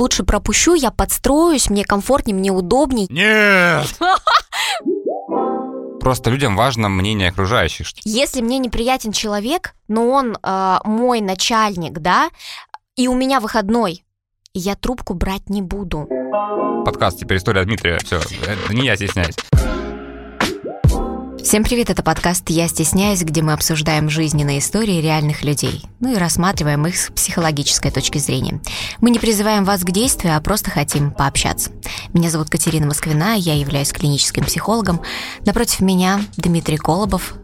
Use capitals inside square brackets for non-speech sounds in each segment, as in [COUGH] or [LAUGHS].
лучше пропущу, я подстроюсь, мне комфортнее, мне удобней. Нет! [LAUGHS] Просто людям важно мнение окружающих. Если мне неприятен человек, но он э, мой начальник, да, и у меня выходной, я трубку брать не буду. Подкаст теперь история Дмитрия. Все, это не я стесняюсь. Всем привет, это подкаст «Я стесняюсь», где мы обсуждаем жизненные истории реальных людей, ну и рассматриваем их с психологической точки зрения. Мы не призываем вас к действию, а просто хотим пообщаться. Меня зовут Катерина Москвина, я являюсь клиническим психологом. Напротив меня Дмитрий Колобов,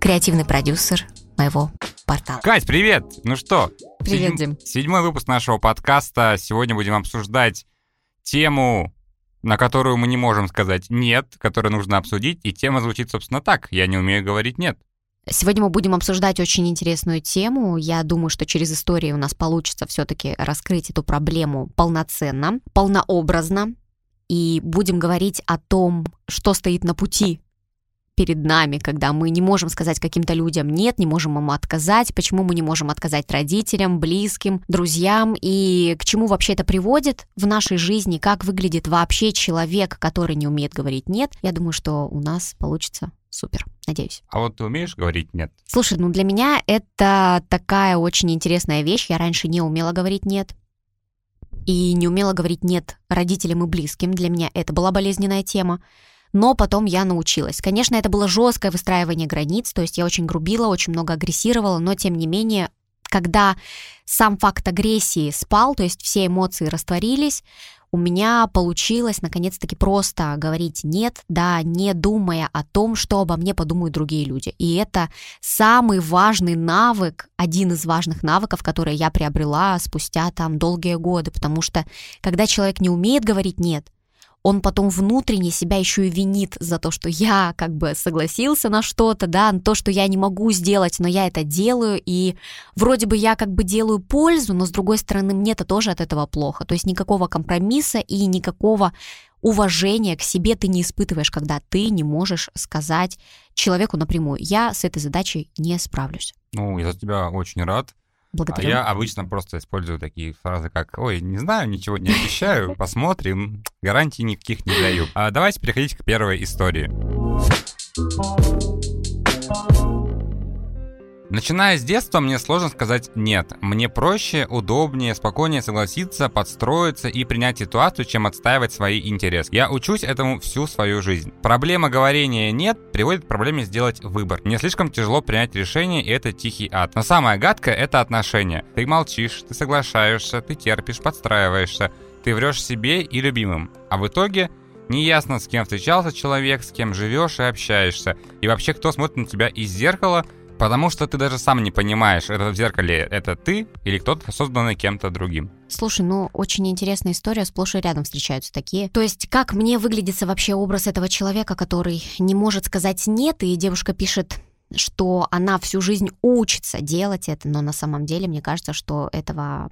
креативный продюсер моего портала. Кать, привет! Ну что? Привет, седьм... Дим. Седьмой выпуск нашего подкаста. Сегодня будем обсуждать тему на которую мы не можем сказать «нет», которую нужно обсудить, и тема звучит, собственно, так «я не умею говорить нет». Сегодня мы будем обсуждать очень интересную тему. Я думаю, что через истории у нас получится все-таки раскрыть эту проблему полноценно, полнообразно. И будем говорить о том, что стоит на пути перед нами, когда мы не можем сказать каким-то людям нет, не можем ему отказать, почему мы не можем отказать родителям, близким, друзьям, и к чему вообще это приводит в нашей жизни, как выглядит вообще человек, который не умеет говорить нет. Я думаю, что у нас получится супер, надеюсь. А вот ты умеешь говорить нет? Слушай, ну для меня это такая очень интересная вещь. Я раньше не умела говорить нет. И не умела говорить нет родителям и близким. Для меня это была болезненная тема но потом я научилась. Конечно, это было жесткое выстраивание границ, то есть я очень грубила, очень много агрессировала, но тем не менее, когда сам факт агрессии спал, то есть все эмоции растворились, у меня получилось наконец-таки просто говорить нет, да, не думая о том, что обо мне подумают другие люди. И это самый важный навык, один из важных навыков, которые я приобрела спустя там долгие годы, потому что когда человек не умеет говорить нет, он потом внутренне себя еще и винит за то, что я как бы согласился на что-то, да, на то, что я не могу сделать, но я это делаю, и вроде бы я как бы делаю пользу, но с другой стороны мне-то тоже от этого плохо. То есть никакого компромисса и никакого уважения к себе ты не испытываешь, когда ты не можешь сказать человеку напрямую, я с этой задачей не справлюсь. Ну, я за тебя очень рад. Благодарю. А я обычно просто использую такие фразы, как «Ой, не знаю, ничего не обещаю, [LAUGHS] посмотрим, гарантий никаких не даю». А давайте переходить к первой истории. Начиная с детства, мне сложно сказать «нет». Мне проще, удобнее, спокойнее согласиться, подстроиться и принять ситуацию, чем отстаивать свои интересы. Я учусь этому всю свою жизнь. Проблема говорения «нет» приводит к проблеме сделать выбор. Мне слишком тяжело принять решение, и это тихий ад. Но самое гадкое — это отношения. Ты молчишь, ты соглашаешься, ты терпишь, подстраиваешься, ты врешь себе и любимым. А в итоге Неясно, с кем встречался человек, с кем живешь и общаешься. И вообще, кто смотрит на тебя из зеркала, Потому что ты даже сам не понимаешь, это в зеркале это ты или кто-то созданный кем-то другим. Слушай, ну очень интересная история, сплошь и рядом встречаются такие. То есть как мне выглядится вообще образ этого человека, который не может сказать «нет», и девушка пишет что она всю жизнь учится делать это, но на самом деле мне кажется, что этого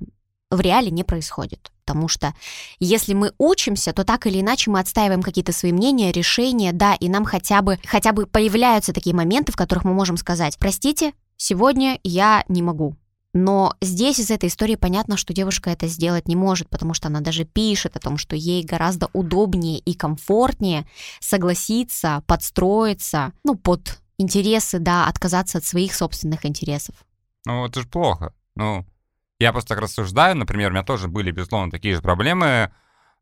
в реале не происходит. Потому что если мы учимся, то так или иначе мы отстаиваем какие-то свои мнения, решения, да, и нам хотя бы, хотя бы появляются такие моменты, в которых мы можем сказать, простите, сегодня я не могу. Но здесь из этой истории понятно, что девушка это сделать не может, потому что она даже пишет о том, что ей гораздо удобнее и комфортнее согласиться, подстроиться, ну, под интересы, да, отказаться от своих собственных интересов. Ну, это же плохо. Ну, я просто так рассуждаю, например, у меня тоже были, безусловно, такие же проблемы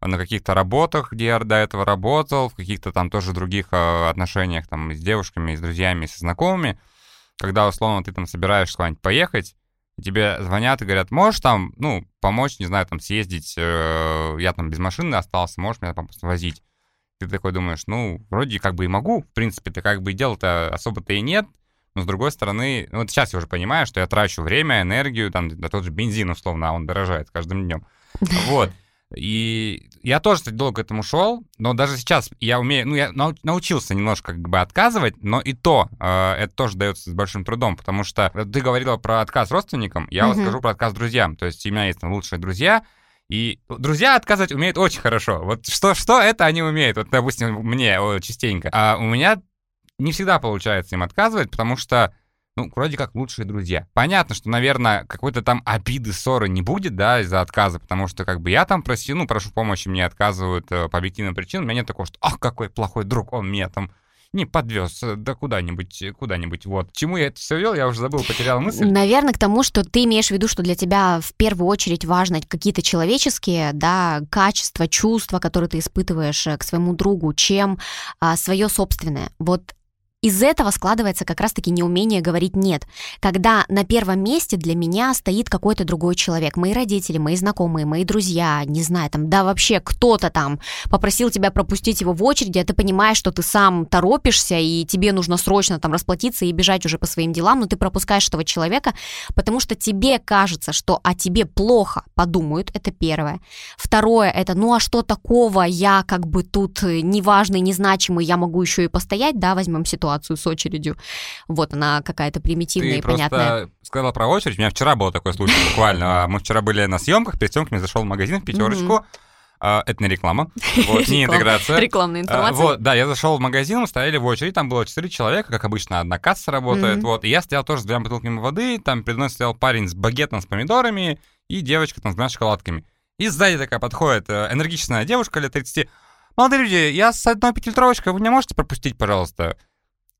на каких-то работах, где я до этого работал, в каких-то там тоже других э, отношениях там с девушками, с друзьями, со знакомыми, когда, условно, ты там собираешься куда-нибудь поехать, тебе звонят и говорят, можешь там, ну, помочь, не знаю, там съездить, э, я там без машины остался, можешь меня там возить. Ты такой думаешь, ну, вроде как бы и могу, в принципе, ты как бы дела-то особо-то и нет, но с другой стороны, ну, вот сейчас я уже понимаю, что я трачу время, энергию, там, да тот же бензин, условно, а он дорожает каждым днем. [LAUGHS] Вот. И я тоже, кстати, долго к этому шел, но даже сейчас я умею, ну, я научился немножко как бы отказывать, но и то э, это тоже дается с большим трудом, потому что ты говорила про отказ родственникам, я вот скажу про отказ друзьям. То есть у меня есть там лучшие друзья, и друзья отказывать умеют очень хорошо. Вот что, что это они умеют? Вот, допустим, мне частенько. А у меня не всегда получается им отказывать, потому что ну, вроде как лучшие друзья. Понятно, что, наверное, какой-то там обиды, ссоры не будет, да, из-за отказа, потому что как бы я там просил, ну, прошу помощи, мне отказывают э, по объективным причинам, у меня нет такого, что, ах, какой плохой друг, он меня там не подвез, э, да куда-нибудь, э, куда-нибудь, вот. Чему я это все вел, я уже забыл, потерял мысль. Наверное, к тому, что ты имеешь в виду, что для тебя в первую очередь важно какие-то человеческие, да, качества, чувства, которые ты испытываешь к своему другу, чем а, свое собственное. Вот из этого складывается как раз-таки неумение говорить «нет», когда на первом месте для меня стоит какой-то другой человек, мои родители, мои знакомые, мои друзья, не знаю, там, да вообще кто-то там попросил тебя пропустить его в очереди, а ты понимаешь, что ты сам торопишься, и тебе нужно срочно там расплатиться и бежать уже по своим делам, но ты пропускаешь этого человека, потому что тебе кажется, что о тебе плохо подумают, это первое. Второе, это, ну а что такого, я как бы тут неважный, незначимый, я могу еще и постоять, да, возьмем ситуацию, ситуацию с очередью. Вот она какая-то примитивная Ты и понятная. сказала про очередь. У меня вчера был такой случай [LAUGHS] буквально. Мы вчера были на съемках, перед съемками зашел в магазин в пятерочку. Uh, это не реклама, [LAUGHS] вот, не интеграция. Рекламная информация. Uh, вот, да, я зашел в магазин, мы стояли в очередь, там было четыре человека, как обычно, одна касса работает, mm-hmm. вот, и я стоял тоже с двумя бутылками воды, там передо мной стоял парень с багетом с помидорами и девочка там с двумя шоколадками. И сзади такая подходит э, энергичная девушка лет 30. Молодые люди, я с одной пятилитровочкой, вы меня можете пропустить, пожалуйста?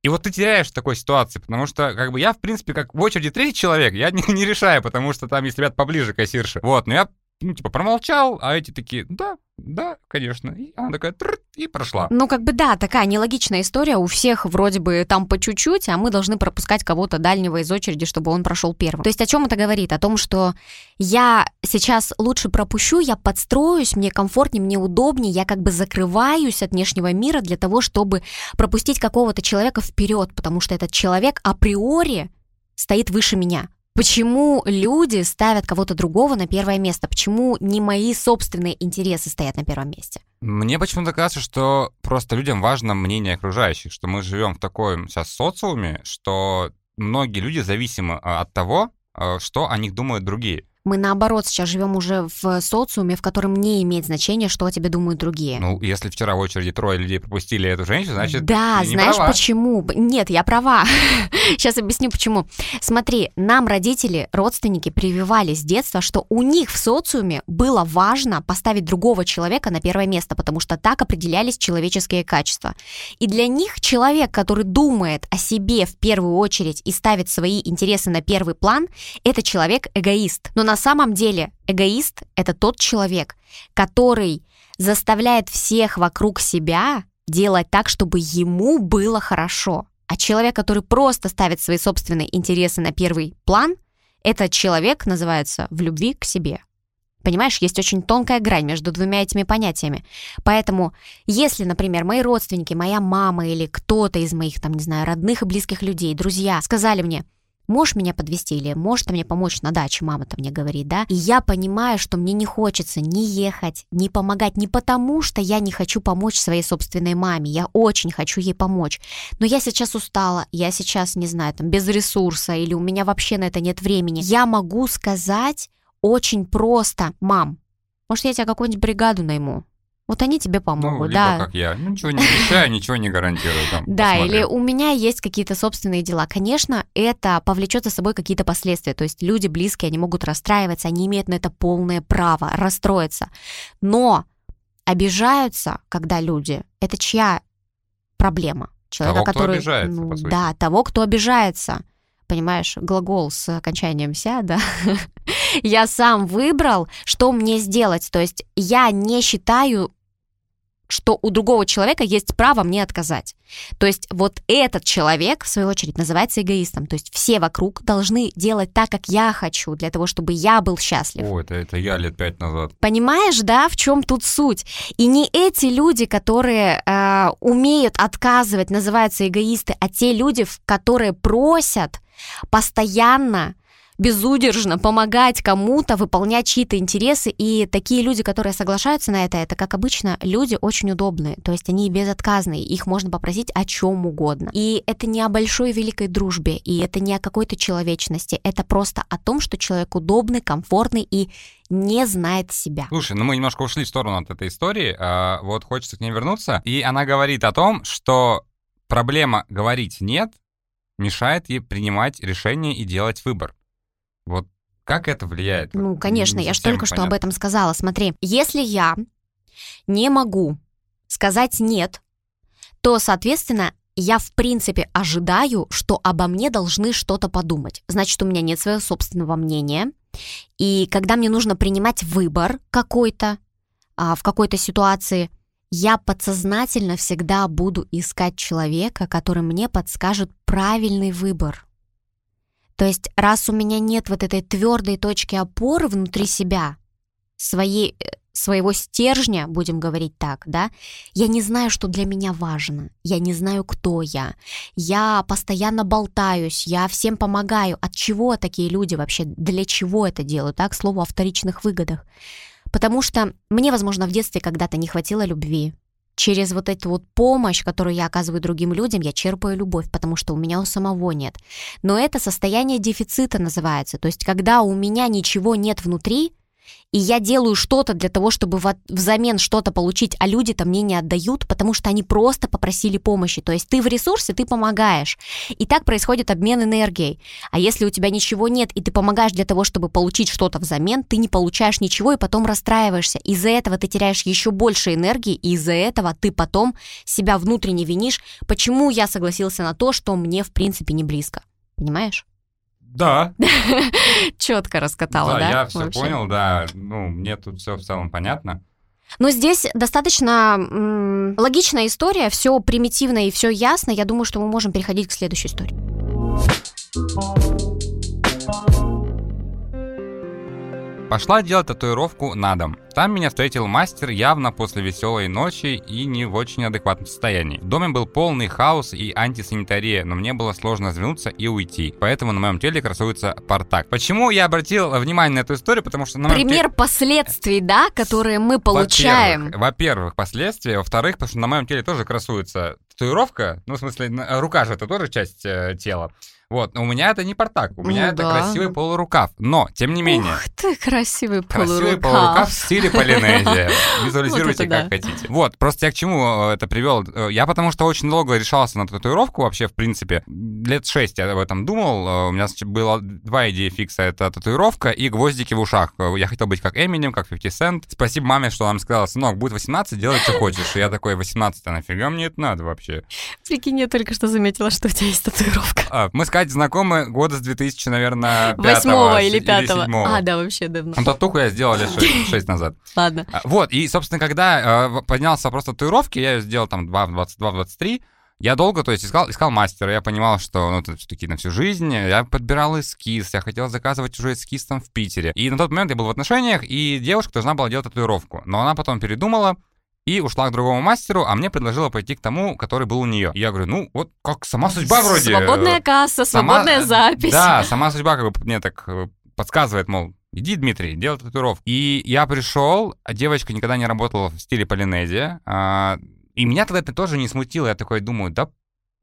И вот ты теряешь в такой ситуации, потому что, как бы, я, в принципе, как в очереди третий человек, я не, [LAUGHS] не решаю, потому что там есть ребят поближе кассирши. Вот, но я, ну, типа, промолчал, а эти такие, да, да, конечно. И она такая, и прошла. Ну, как бы, да, такая нелогичная история. У всех вроде бы там по чуть-чуть, а мы должны пропускать кого-то дальнего из очереди, чтобы он прошел первым. То есть о чем это говорит? О том, что я сейчас лучше пропущу, я подстроюсь, мне комфортнее, мне удобнее, я как бы закрываюсь от внешнего мира для того, чтобы пропустить какого-то человека вперед, потому что этот человек априори стоит выше меня. Почему люди ставят кого-то другого на первое место? Почему не мои собственные интересы стоят на первом месте? Мне почему-то кажется, что просто людям важно мнение окружающих, что мы живем в таком сейчас социуме, что многие люди зависимы а, от того, а, что о них думают другие. Мы наоборот сейчас живем уже в социуме, в котором не имеет значения, что о тебе думают другие. Ну, если вчера в очереди трое людей пропустили эту женщину, значит, Да, ты знаешь права. почему? Нет, я права. [LAUGHS] Сейчас объясню почему. Смотри, нам родители, родственники прививали с детства, что у них в социуме было важно поставить другого человека на первое место, потому что так определялись человеческие качества. И для них человек, который думает о себе в первую очередь и ставит свои интересы на первый план, это человек-эгоист. Но на самом деле эгоист — это тот человек, который заставляет всех вокруг себя делать так, чтобы ему было хорошо. А человек, который просто ставит свои собственные интересы на первый план, этот человек называется в любви к себе. Понимаешь, есть очень тонкая грань между двумя этими понятиями. Поэтому, если, например, мои родственники, моя мама или кто-то из моих, там, не знаю, родных и близких людей, друзья, сказали мне, можешь меня подвести или можешь ты мне помочь на даче, мама-то мне говорит, да? И я понимаю, что мне не хочется ни ехать, ни помогать, не потому, что я не хочу помочь своей собственной маме, я очень хочу ей помочь, но я сейчас устала, я сейчас, не знаю, там, без ресурса или у меня вообще на это нет времени. Я могу сказать очень просто, мам, может, я тебе какую-нибудь бригаду найму? Вот они тебе помогут, ну, либо да. как я. Ну, ничего не обещаю, ничего не гарантирую. Там, [LAUGHS] Да, посмотрим. или у меня есть какие-то собственные дела. Конечно, это повлечет за собой какие-то последствия. То есть люди близкие, они могут расстраиваться, они имеют на это полное право расстроиться. Но обижаются, когда люди, это чья проблема? Человека, Того, кто который, обижается, ну, по сути. да, того, кто обижается. Понимаешь, глагол с окончанием «ся», да? [LAUGHS] я сам выбрал, что мне сделать. То есть я не считаю что у другого человека есть право мне отказать. То есть вот этот человек, в свою очередь, называется эгоистом. То есть все вокруг должны делать так, как я хочу, для того, чтобы я был счастлив. О, это, это я лет пять назад. Понимаешь, да, в чем тут суть? И не эти люди, которые э, умеют отказывать, называются эгоисты, а те люди, которые просят постоянно безудержно помогать кому-то, выполнять чьи-то интересы. И такие люди, которые соглашаются на это, это, как обычно, люди очень удобные. То есть они безотказные, их можно попросить о чем угодно. И это не о большой великой дружбе, и это не о какой-то человечности. Это просто о том, что человек удобный, комфортный и не знает себя. Слушай, ну мы немножко ушли в сторону от этой истории, а, вот хочется к ней вернуться. И она говорит о том, что проблема говорить «нет» мешает ей принимать решение и делать выбор. Вот как это влияет? Ну, конечно, Не я же только что понятно. об этом сказала. Смотри, если я не могу сказать «нет», то, соответственно, я в принципе ожидаю, что обо мне должны что-то подумать. Значит, у меня нет своего собственного мнения. И когда мне нужно принимать выбор какой-то а, в какой-то ситуации, я подсознательно всегда буду искать человека, который мне подскажет правильный выбор. То есть, раз у меня нет вот этой твердой точки опоры внутри себя, своей, э, своего стержня, будем говорить так, да, я не знаю, что для меня важно, я не знаю, кто я, я постоянно болтаюсь, я всем помогаю. От чего такие люди вообще, для чего это делают, так, к слову о вторичных выгодах? Потому что мне, возможно, в детстве когда-то не хватило любви. Через вот эту вот помощь, которую я оказываю другим людям, я черпаю любовь, потому что у меня у самого нет. Но это состояние дефицита называется. То есть, когда у меня ничего нет внутри, и я делаю что-то для того, чтобы в- взамен что-то получить, а люди-то мне не отдают, потому что они просто попросили помощи. То есть ты в ресурсе, ты помогаешь. И так происходит обмен энергией. А если у тебя ничего нет, и ты помогаешь для того, чтобы получить что-то взамен, ты не получаешь ничего и потом расстраиваешься. Из-за этого ты теряешь еще больше энергии, и из-за этого ты потом себя внутренне винишь, почему я согласился на то, что мне в принципе не близко. Понимаешь? Да, [LAUGHS] Четко раскатала, да? я все вообще? понял, да. Ну, мне тут все в целом понятно. Но здесь достаточно м, логичная история, все примитивно и все ясно. Я думаю, что мы можем переходить к следующей истории. Пошла делать татуировку на дом. Там меня встретил мастер явно после веселой ночи и не в очень адекватном состоянии. В доме был полный хаос и антисанитария, но мне было сложно развернуться и уйти. Поэтому на моем теле красуется портак. Почему я обратил внимание на эту историю? Потому что на Пример последствий, да, которые мы получаем. Во-первых, во-первых, последствия. Во-вторых, потому что на моем теле тоже красуется татуировка. Ну, в смысле, рука же это тоже часть э, тела. Вот, но у меня это не портак, у меня Ну это да. красивый полурукав. Но, тем не менее, Ух ты, красивый Красивый полурукав. полурукав в стиле [LAUGHS] Полинезия. Визуализируйте, как хотите. Вот, просто я к чему э, это привел? Э, Я потому что очень долго решался на татуировку вообще, в принципе. Лет шесть я об этом думал. Э, У меня было два идеи фикса. Это татуировка и гвоздики в ушах. Я хотел быть как Эминем, как 50 Cent. Спасибо маме, что она мне сказала, сынок, будет 18, делай, что хочешь. И я такой, 18, а нафига мне это надо вообще? Прикинь, я только что заметила, что у тебя есть татуировка. А, Мы с Катей знакомы года с 2000, наверное, Восьмого или пятого. седьмого. А, да, вообще давно. Ну, татуху я сделал лет 6 [LAUGHS] назад. Ладно. А, Вот, и, собственно, когда э, поднялся вопрос татуировки, я ее сделал там 2 в 22, в 23, я долго, то есть, искал, искал мастера, я понимал, что, ну, это все-таки на всю жизнь, я подбирал эскиз, я хотел заказывать уже эскиз там в Питере. И на тот момент я был в отношениях, и девушка должна была делать татуировку, но она потом передумала, и ушла к другому мастеру, а мне предложила пойти к тому, который был у нее. И я говорю, ну, вот как сама судьба вроде. Свободная касса, Сама- свободная запись. Да, сама судьба как бы мне так э, подсказывает, мол, иди, Дмитрий, делай татуировку. И я пришел, а девочка никогда не работала в стиле полинезия, а, и меня тогда это тоже не смутило. Я такой думаю, да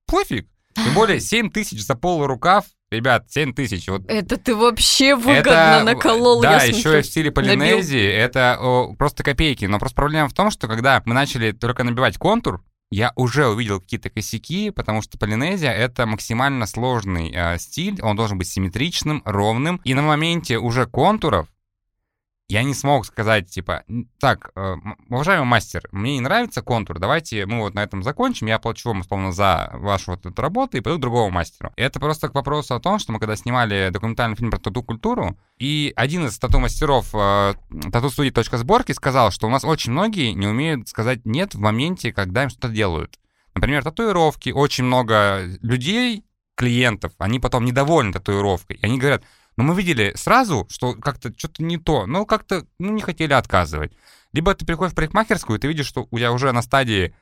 пофиг. Тем более 7 тысяч за полурукав. Ребят, 7 тысяч. Вот Это ты вообще выгодно это, наколол, Да, я еще и в стиле полинезии. Это о, просто копейки. Но просто проблема в том, что когда мы начали только набивать контур, я уже увидел какие-то косяки, потому что полинезия — это максимально сложный э, стиль, он должен быть симметричным, ровным, и на моменте уже контуров я не смог сказать, типа, «Н- так, э, уважаемый мастер, мне не нравится контур, давайте мы вот на этом закончим, я оплачу вам, условно, за вашу вот эту работу и пойду к другому мастеру. Это просто к вопросу о том, что мы когда снимали документальный фильм про тату-культуру, и один из тату-мастеров э, тату-студии «Точка сборки» сказал, что у нас очень многие не умеют сказать «нет» в моменте, когда им что-то делают. Например, татуировки, очень много людей, клиентов, они потом недовольны татуировкой, и они говорят, но мы видели сразу, что как-то что-то не то, но как-то ну, не хотели отказывать. Либо ты приходишь в парикмахерскую, и ты видишь, что у тебя уже на стадии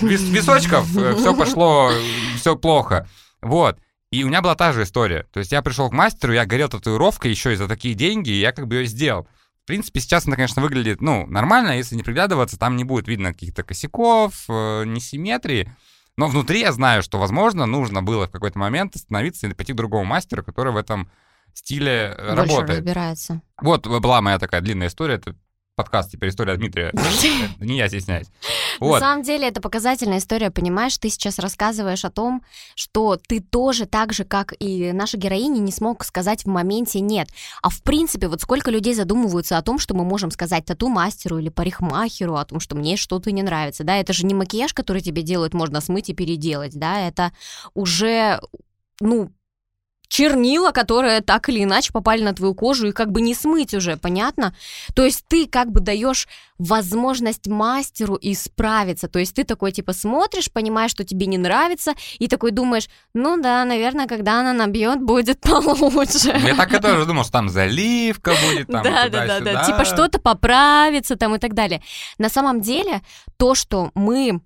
вис- височков все [LAUGHS] пошло, все плохо. Вот. И у меня была та же история. То есть я пришел к мастеру, я горел татуировкой еще и за такие деньги, и я как бы ее сделал. В принципе, сейчас она, конечно, выглядит, ну, нормально, если не приглядываться, там не будет видно каких-то косяков, э, несимметрии. Но внутри я знаю, что, возможно, нужно было в какой-то момент остановиться и пойти к другому мастеру, который в этом стиле э, Больше работает. разбирается. Вот была моя такая длинная история, это подкаст теперь история Дмитрия. [LAUGHS] Не я стесняюсь. На самом деле это показательная история, понимаешь? Ты сейчас рассказываешь о том, что ты тоже так же, как и наша героиня, не смог сказать в моменте «нет». А в принципе, вот сколько людей задумываются о том, что мы можем сказать тату-мастеру или парикмахеру, о том, что мне что-то не нравится, да? Это же не макияж, который тебе делают, можно смыть и переделать, да? Это уже ну, чернила, которые так или иначе попали на твою кожу и как бы не смыть уже, понятно? То есть ты как бы даешь возможность мастеру исправиться. То есть ты такой типа смотришь, понимаешь, что тебе не нравится, и такой думаешь, ну да, наверное, когда она набьет, будет [LAUGHS] получше. Я так и тоже думал, что там заливка будет, там да, да, да, да, типа что-то поправится там и так далее. На самом деле то, что мы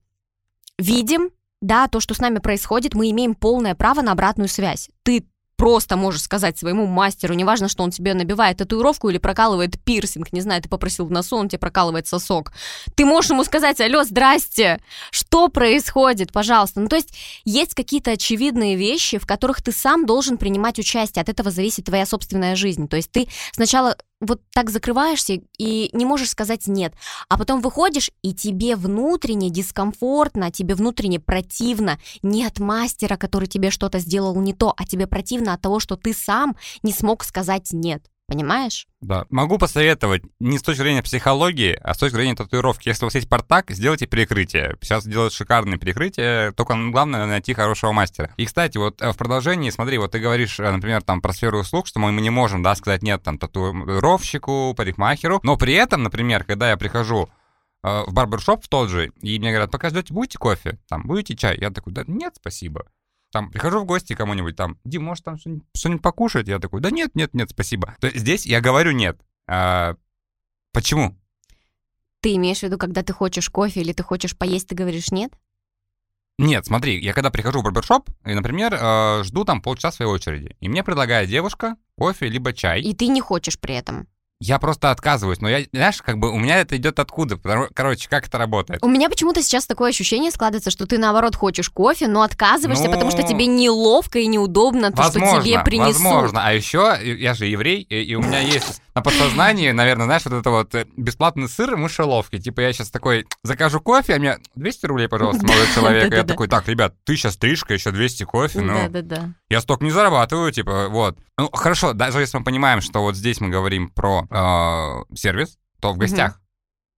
видим, да, то, что с нами происходит, мы имеем полное право на обратную связь. Ты просто можешь сказать своему мастеру, неважно, что он тебе набивает татуировку или прокалывает пирсинг, не знаю, ты попросил в носу, он тебе прокалывает сосок. Ты можешь ему сказать, алло, здрасте, что происходит, пожалуйста. Ну, то есть есть какие-то очевидные вещи, в которых ты сам должен принимать участие, от этого зависит твоя собственная жизнь. То есть ты сначала вот так закрываешься и не можешь сказать нет, а потом выходишь, и тебе внутренне дискомфортно, тебе внутренне противно не от мастера, который тебе что-то сделал не то, а тебе противно от того, что ты сам не смог сказать нет. Понимаешь? Да. Могу посоветовать не с точки зрения психологии, а с точки зрения татуировки. Если у вас есть портак, сделайте перекрытие. Сейчас делают шикарные перекрытия, только главное найти хорошего мастера. И, кстати, вот э, в продолжении, смотри, вот ты говоришь, э, например, там про сферу услуг, что мы, мы не можем, да, сказать нет там татуировщику, парикмахеру, но при этом, например, когда я прихожу э, в барбершоп в тот же, и мне говорят, пока ждете, будете кофе, там, будете чай? Я такой, да нет, спасибо там, прихожу в гости кому-нибудь, там, Дим, может, там что-нибудь, что покушать? Я такой, да нет, нет, нет, спасибо. То есть здесь я говорю нет. А, почему? Ты имеешь в виду, когда ты хочешь кофе или ты хочешь поесть, ты говоришь нет? Нет, смотри, я когда прихожу в барбершоп, и, например, э, жду там полчаса своей очереди, и мне предлагает девушка кофе либо чай. И ты не хочешь при этом? Я просто отказываюсь, но я, знаешь, как бы у меня это идет откуда? Короче, как это работает? У меня почему-то сейчас такое ощущение складывается, что ты наоборот хочешь кофе, но отказываешься, ну, потому что ну, тебе неловко и неудобно то, возможно, что тебе принесут. Возможно, а еще я же еврей, и, и у меня есть на подсознании, наверное, знаешь, вот это вот э, бесплатный сыр и мышеловки. Типа я сейчас такой закажу кофе, а мне 200 рублей, пожалуйста, [LAUGHS] молодой человек. Я такой, так, ребят, ты сейчас стрижка, еще 200 кофе, ну, я столько не зарабатываю, типа, вот. Ну, хорошо, даже если мы понимаем, что вот здесь мы говорим про э, сервис, то в гостях.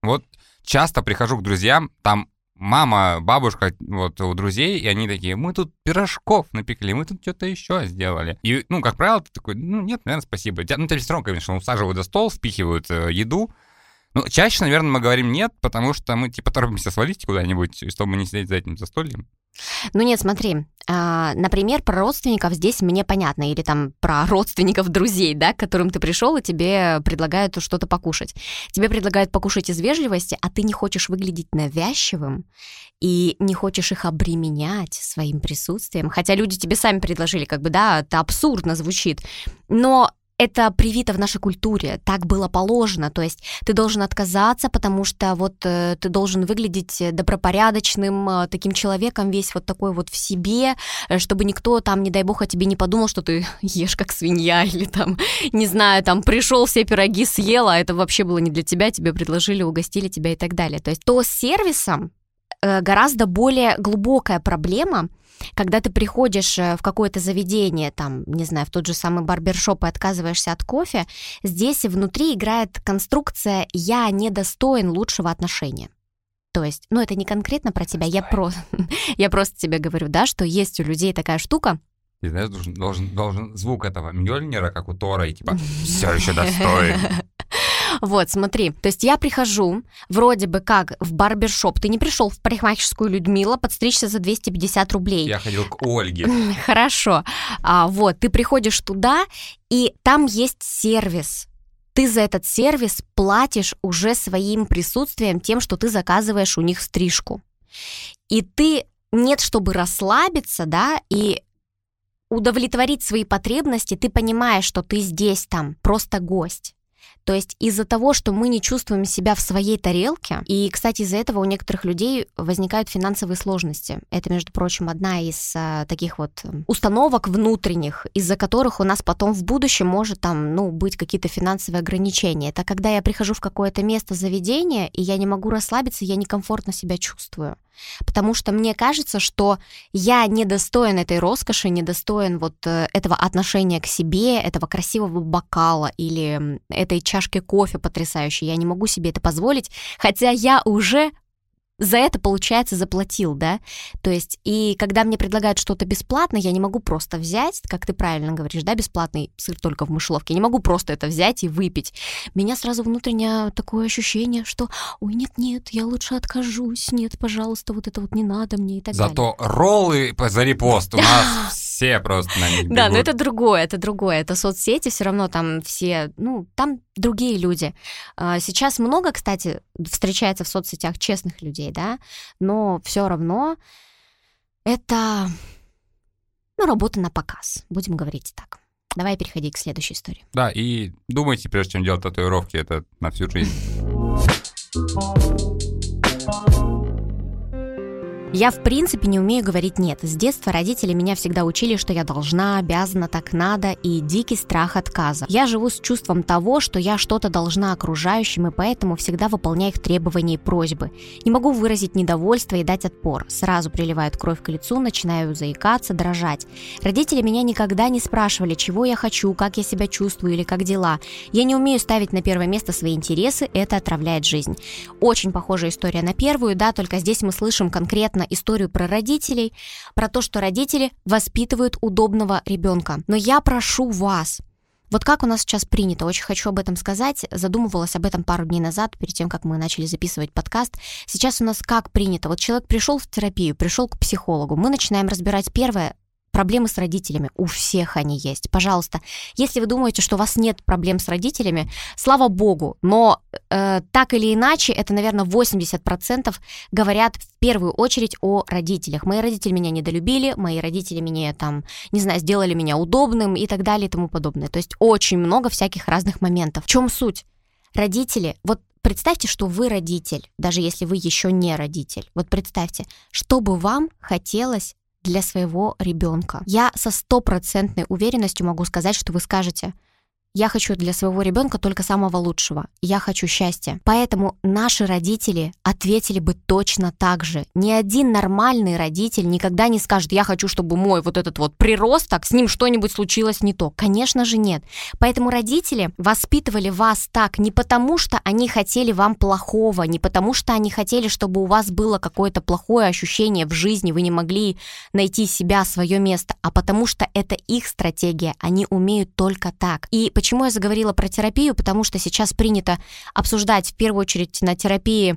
Вот часто прихожу к друзьям, там мама, бабушка вот у друзей, и они такие, мы тут пирожков напекли, мы тут что-то еще сделали. И, ну, как правило, ты такой, ну, нет, наверное, спасибо. Ну, тебя все равно, конечно, усаживают за стол, впихивают э, еду. Ну, чаще, наверное, мы говорим нет, потому что мы, типа, торопимся свалить куда-нибудь, чтобы не сидеть за этим застольем. Ну нет, смотри, а, например, про родственников здесь мне понятно, или там про [LAUGHS] родственников друзей, да, к которым ты пришел, и тебе предлагают что-то покушать. Тебе предлагают покушать из вежливости, а ты не хочешь выглядеть навязчивым и не хочешь их обременять своим присутствием, хотя люди тебе сами предложили, как бы, да, это абсурдно звучит, но это привито в нашей культуре, так было положено, то есть ты должен отказаться, потому что вот э, ты должен выглядеть добропорядочным, э, таким человеком, весь вот такой вот в себе, э, чтобы никто там, не дай бог, о тебе не подумал, что ты [LAUGHS] ешь как свинья [LAUGHS] или там, не знаю, там пришел, все пироги съел, а это вообще было не для тебя, тебе предложили, угостили тебя и так далее. То есть то с сервисом э, гораздо более глубокая проблема, когда ты приходишь э, в какое-то заведение, там, не знаю, в тот же самый барбершоп и отказываешься от кофе, здесь внутри играет конструкция «я недостоин лучшего отношения». То есть, ну это не конкретно про тебя, я, про... [LAUGHS] я просто тебе говорю, да, что есть у людей такая штука, и знаешь, должен, должен, должен звук этого Мьёльнира, как у Тора, и типа все еще [LAUGHS] достоин. Вот, смотри, то есть я прихожу вроде бы как в барбершоп. Ты не пришел в парикмахерскую Людмила подстричься за 250 рублей. Я ходил к Ольге. [LAUGHS] Хорошо. А, вот, ты приходишь туда, и там есть сервис. Ты за этот сервис платишь уже своим присутствием, тем, что ты заказываешь у них стрижку. И ты нет, чтобы расслабиться, да, и удовлетворить свои потребности, ты понимаешь, что ты здесь там просто гость. То есть из-за того, что мы не чувствуем себя в своей тарелке, и, кстати, из-за этого у некоторых людей возникают финансовые сложности. Это, между прочим, одна из а, таких вот установок внутренних, из-за которых у нас потом в будущем может там, ну, быть какие-то финансовые ограничения. Это когда я прихожу в какое-то место заведения, и я не могу расслабиться, я некомфортно себя чувствую потому что мне кажется, что я недостоин этой роскоши, недостоин вот э, этого отношения к себе, этого красивого бокала или этой чашки кофе потрясающей. Я не могу себе это позволить, хотя я уже за это, получается, заплатил, да? То есть, и когда мне предлагают что-то бесплатно, я не могу просто взять, как ты правильно говоришь, да, бесплатный сыр только в мышеловке, я не могу просто это взять и выпить. Меня сразу внутреннее такое ощущение, что, ой, нет-нет, я лучше откажусь, нет, пожалуйста, вот это вот не надо мне и так Зато далее. Зато роллы за репост у нас все просто на них Да, но это другое, это другое, это соцсети, все равно там все, ну, там другие люди. А, сейчас много, кстати, встречается в соцсетях честных людей, да, но все равно это ну, работа на показ, будем говорить так. Давай переходи к следующей истории. Да, и думайте, прежде чем делать татуировки, это на всю жизнь. Я, в принципе, не умею говорить «нет». С детства родители меня всегда учили, что я должна, обязана, так надо, и дикий страх отказа. Я живу с чувством того, что я что-то должна окружающим, и поэтому всегда выполняю их требования и просьбы. Не могу выразить недовольство и дать отпор. Сразу приливает кровь к лицу, начинаю заикаться, дрожать. Родители меня никогда не спрашивали, чего я хочу, как я себя чувствую или как дела. Я не умею ставить на первое место свои интересы, это отравляет жизнь. Очень похожая история на первую, да, только здесь мы слышим конкретно конкретно историю про родителей, про то, что родители воспитывают удобного ребенка. Но я прошу вас, вот как у нас сейчас принято, очень хочу об этом сказать, задумывалась об этом пару дней назад, перед тем, как мы начали записывать подкаст. Сейчас у нас как принято? Вот человек пришел в терапию, пришел к психологу, мы начинаем разбирать первое, Проблемы с родителями. У всех они есть. Пожалуйста, если вы думаете, что у вас нет проблем с родителями, слава богу, но э, так или иначе, это, наверное, 80% говорят в первую очередь о родителях. Мои родители меня недолюбили, мои родители меня там, не знаю, сделали меня удобным и так далее и тому подобное. То есть очень много всяких разных моментов. В чем суть? Родители, вот Представьте, что вы родитель, даже если вы еще не родитель. Вот представьте, что бы вам хотелось для своего ребенка. Я со стопроцентной уверенностью могу сказать, что вы скажете – я хочу для своего ребенка только самого лучшего. Я хочу счастья. Поэтому наши родители ответили бы точно так же. Ни один нормальный родитель никогда не скажет, я хочу, чтобы мой вот этот вот приросток, с ним что-нибудь случилось не то. Конечно же нет. Поэтому родители воспитывали вас так не потому, что они хотели вам плохого, не потому, что они хотели, чтобы у вас было какое-то плохое ощущение в жизни, вы не могли найти себя, свое место, а потому что это их стратегия, они умеют только так. И Почему я заговорила про терапию? Потому что сейчас принято обсуждать в первую очередь на терапии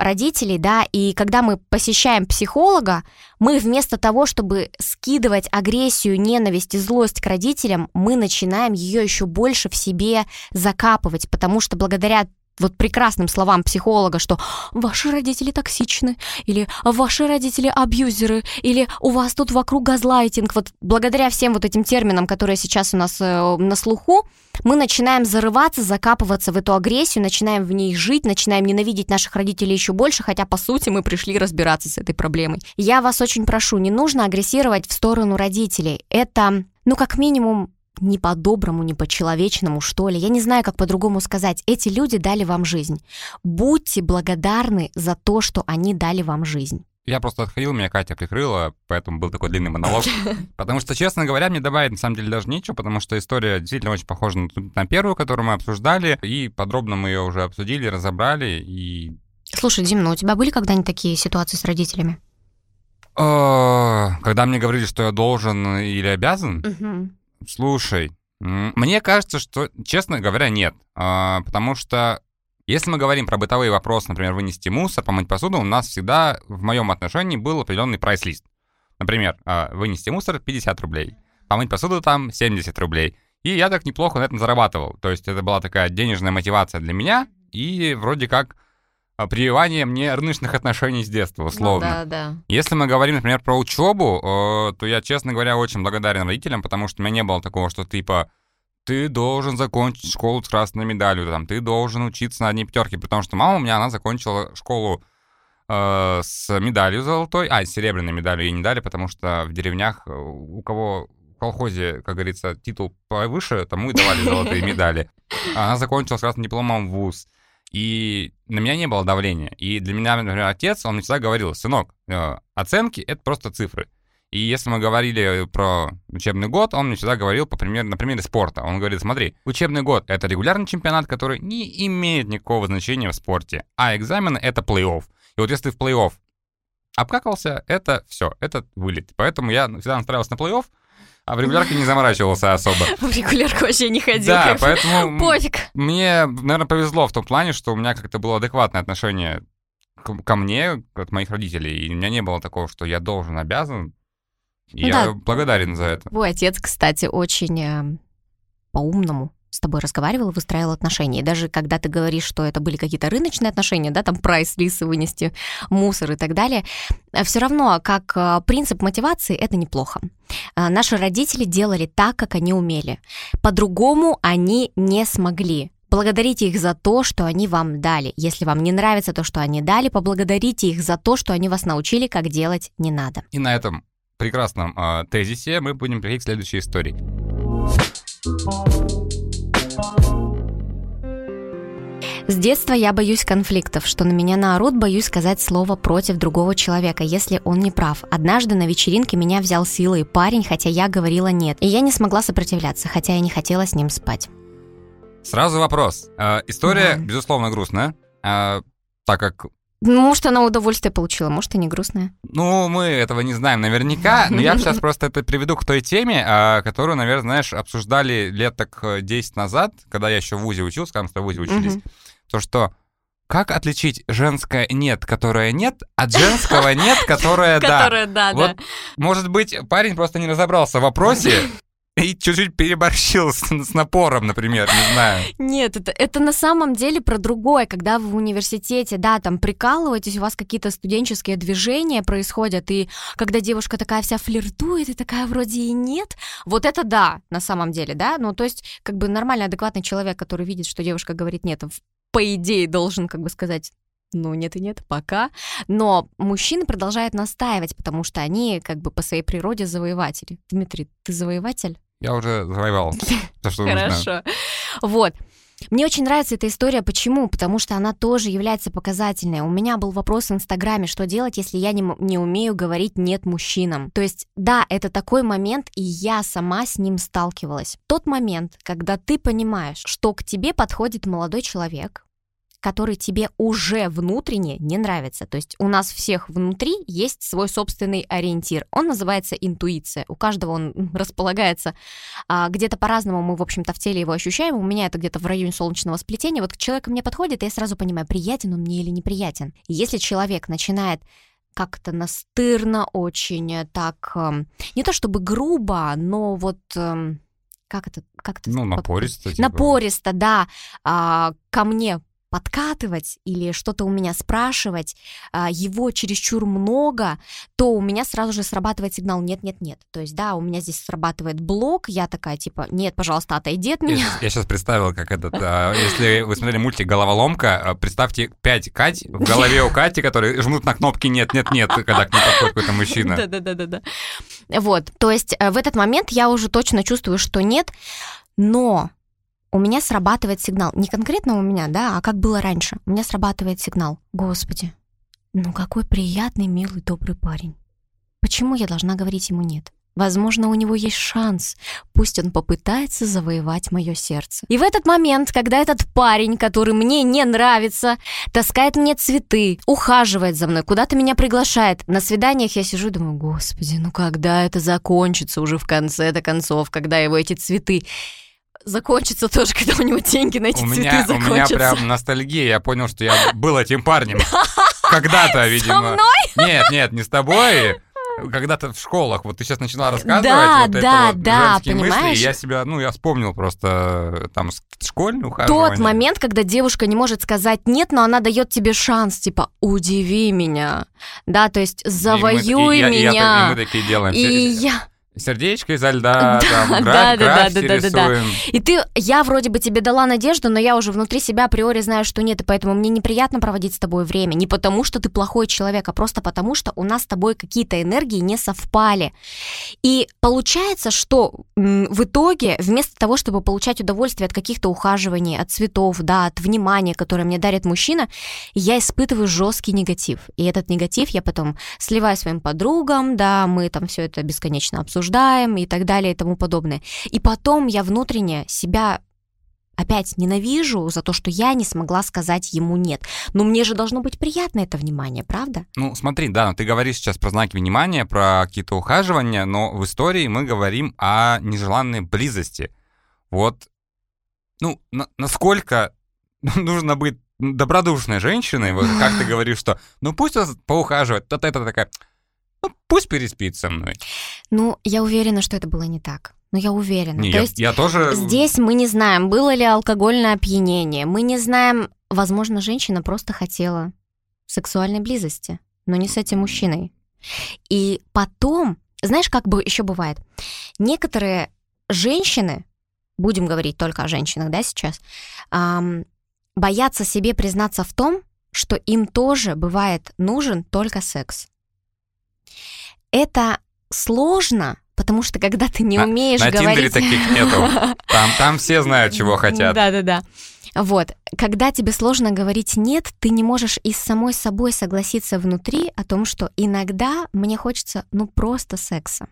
родителей, да, и когда мы посещаем психолога, мы вместо того, чтобы скидывать агрессию, ненависть и злость к родителям, мы начинаем ее еще больше в себе закапывать, потому что благодаря вот прекрасным словам психолога, что ваши родители токсичны, или ваши родители абьюзеры, или у вас тут вокруг газлайтинг. Вот благодаря всем вот этим терминам, которые сейчас у нас э, на слуху, мы начинаем зарываться, закапываться в эту агрессию, начинаем в ней жить, начинаем ненавидеть наших родителей еще больше, хотя, по сути, мы пришли разбираться с этой проблемой. Я вас очень прошу, не нужно агрессировать в сторону родителей. Это, ну, как минимум, не по-доброму, не по-человечному, что ли. Я не знаю, как по-другому сказать. Эти люди дали вам жизнь. Будьте благодарны за то, что они дали вам жизнь. Я просто отходил, меня Катя прикрыла, поэтому был такой длинный монолог. [LAUGHS] Потому что, честно говоря, мне добавить на самом деле даже нечего, потому что история действительно очень похожа на, на первую, которую мы обсуждали, и подробно мы ее уже обсудили, разобрали, и... Слушай, Дим, ну у тебя были когда-нибудь такие ситуации с родителями? А, когда мне говорили, что я должен или обязан, Слушай, мне кажется, что, честно говоря, нет. А, потому что если мы говорим про бытовые вопросы, например, вынести мусор, помыть посуду, у нас всегда в моем отношении был определенный прайс-лист. Например, а, вынести мусор 50 рублей, помыть посуду там 70 рублей. И я так неплохо на этом зарабатывал. То есть это была такая денежная мотивация для меня, и вроде как а, прививание мне рыночных отношений с детства, ну условно. Ну, да, да. Если мы говорим, например, про учебу, то я, честно говоря, очень благодарен родителям, потому что у меня не было такого, что типа ты должен закончить школу с красной медалью, там, ты должен учиться на одни пятерки, потому что мама у меня, она закончила школу э, с медалью золотой, а, с серебряной медалью ей не дали, потому что в деревнях э, у кого в колхозе, как говорится, титул повыше, тому и давали золотые медали. [LAUGHS] Она закончила с красным дипломом в ВУЗ. И на меня не было давления. И для меня, например, отец, он всегда говорил, сынок, э, оценки — это просто цифры. И если мы говорили про учебный год, он мне всегда говорил, по примеру, на примере спорта. Он говорит, смотри, учебный год — это регулярный чемпионат, который не имеет никакого значения в спорте, а экзамены — это плей-офф. И вот если ты в плей-офф обкакался, это все, это вылет. Поэтому я всегда настраивался на плей-офф, а в регулярке не заморачивался особо. [LAUGHS] В регулярку вообще не ходил. Да, поэтому Пофиг. мне, наверное, повезло в том плане, что у меня как-то было адекватное отношение ко мне, от моих родителей. И у меня не было такого, что я должен, обязан. И Ну я да. благодарен за это. Твой отец, кстати, очень э, по-умному тобой разговаривал и выстраивал отношения. И даже когда ты говоришь, что это были какие-то рыночные отношения, да, там прайс, лисы вынести, мусор и так далее, все равно как э, принцип мотивации это неплохо. Э, Наши родители делали так, как они умели. По-другому они не смогли. Благодарите их за то, что они вам дали. Если вам не нравится то, что они дали, поблагодарите их за то, что они вас научили, как делать не надо. И на этом прекрасном э, тезисе мы будем перейти к следующей истории. С детства я боюсь конфликтов, что на меня наорут, боюсь сказать слово против другого человека, если он не прав. Однажды на вечеринке меня взял силой парень, хотя я говорила нет, и я не смогла сопротивляться, хотя я не хотела с ним спать. Сразу вопрос. Э, история, Да. безусловно, грустная, э, так как Может, она удовольствие получила, может, и не грустная. Ну, мы этого не знаем наверняка, но я сейчас [LAUGHS] просто это приведу к той теме, а, которую, наверное, знаешь, обсуждали лет так э, 10 назад, когда я еще в ВУЗе учился, когда мы с тобой в ВУЗе учились. То, что как отличить женское «нет», которое «нет», от женского «нет», которое [LAUGHS] «да». Которая, да, Вот, может быть, парень просто не разобрался в вопросе [LAUGHS] и чуть-чуть переборщил с, с напором, например, не знаю. Нет, это, это на самом деле про другое, когда вы в университете, да, там прикалываетесь, у вас какие-то студенческие движения происходят, и когда девушка такая вся флиртует, и такая вроде и нет, вот это да, на самом деле, да, ну то есть как бы нормальный, адекватный человек, который видит, что девушка говорит нет, по идее должен как бы сказать ну, нет и нет, пока. Но мужчины продолжают настаивать, потому что они как бы по своей природе завоеватели. Дмитрий, ты завоеватель? Я уже завоевал. [LAUGHS] Хорошо. Вот. Мне очень нравится эта история. Почему? Потому что она тоже является показательной. У меня был вопрос в Инстаграме, что делать, если я не, не умею говорить «нет» мужчинам. То есть, да, это такой момент, и я сама с ним сталкивалась. Тот момент, когда ты понимаешь, что к тебе подходит молодой человек, который тебе уже внутренне не нравится. То есть у нас всех внутри есть свой собственный ориентир. Он называется интуиция. У каждого он располагается а, где-то по-разному мы, в общем-то, в теле его ощущаем. У меня это где-то в районе солнечного сплетения. Вот человек мне подходит, и я сразу понимаю, приятен он мне или неприятен. И если человек начинает как-то настырно, очень э, так, эм, не то чтобы грубо, но вот эм, как это, как это? Ну, напористо. типа. напористо, да, а, ко мне подкатывать или что-то у меня спрашивать, а, его чересчур много, то у меня сразу же срабатывает сигнал «нет-нет-нет». То есть, да, у меня здесь срабатывает блок, я такая типа «нет, пожалуйста, отойди от меня». Я, сейчас представил, как этот... [LAUGHS] а, если вы смотрели мультик «Головоломка», а, представьте 5 Кать в голове у Кати, которые жмут на кнопки «нет-нет-нет», когда к ним подходит какой-то мужчина. Да-да-да-да. Вот, то есть э, в этот момент я уже точно чувствую, что нет, но у меня срабатывает сигнал. Не конкретно у меня, да, а как было раньше. У меня срабатывает сигнал. Господи, ну какой приятный, милый, добрый парень. Почему я должна говорить ему нет? Возможно, у него есть шанс. Пусть он попытается завоевать мое сердце. И в этот момент, когда этот парень, который мне не нравится, таскает мне цветы, ухаживает за мной, куда-то меня приглашает. На свиданиях я сижу и думаю, господи, ну когда это закончится уже в конце-то концов, когда его эти цветы закончатся тоже, [LAUGHS] когда у него деньги на эти У цветы меня, у закончатся. меня прям ностальгия, я понял, что я был этим парнем. [LAUGHS] Когда-то, видимо. мной? Нет, нет, не с тобой. Когда-то в школах, вот ты сейчас начала рассказывать Да, вот это да, вот да, женские мысли, понимаешь? и я себя, ну, я вспомнил просто э, там школьное ухаживание. Тот момент, когда девушка не может сказать нет, но она дает тебе шанс, типа, удиви меня, да, то есть И мы- завоюй и я- и я- меня. И мы такие делаем. И я... сердечко изо льда, там, Да, да, да, да, да, да. И ты, я вроде бы тебе дала надежду, но я уже внутри себя априори знаю, что нет, и поэтому мне неприятно проводить с тобой время. Не потому, что ты плохой человек, а просто потому, что у нас с тобой какие-то энергии не совпали. И получается, что в итоге, вместо того, чтобы получать удовольствие от каких-то ухаживаний, от цветов, да, от внимания, которое мне дарит мужчина, я испытываю жесткий негатив. И этот негатив я потом сливаю своим подругам, да, мы там все это бесконечно обсуждаем и так далее и тому подобное. И потом я внутренне себя опять ненавижу за то, что я не смогла сказать ему нет. Но мне же должно быть приятно это внимание, правда? Ну, смотри, да, ты говоришь сейчас про знаки внимания, про какие-то ухаживания, но в истории мы говорим о нежеланной близости. Вот, ну, на- насколько [LAUGHS] нужно быть добродушной женщиной, вот как ты [LAUGHS] говоришь, что, ну, пусть он поухаживает, то это такая, пусть переспит со мной. Ну, я уверена, что это было не так. Ну, я уверена. Не, То я, есть я тоже... здесь мы не знаем, было ли алкогольное опьянение. Мы не знаем, возможно, женщина просто хотела сексуальной близости, но не с этим мужчиной. И потом, знаешь, как бы еще бывает? Некоторые женщины, будем говорить только о женщинах, да, сейчас, ам, боятся себе признаться в том, что им тоже бывает нужен только секс. Это сложно, потому что когда ты не На- умеешь на Тиндере говорить... таких нету. Там, там все знают, чего [LAUGHS] хотят. Да-да-да. Вот, когда тебе сложно говорить «нет», ты не можешь и с самой собой согласиться внутри о том, что иногда мне хочется, ну, просто секса.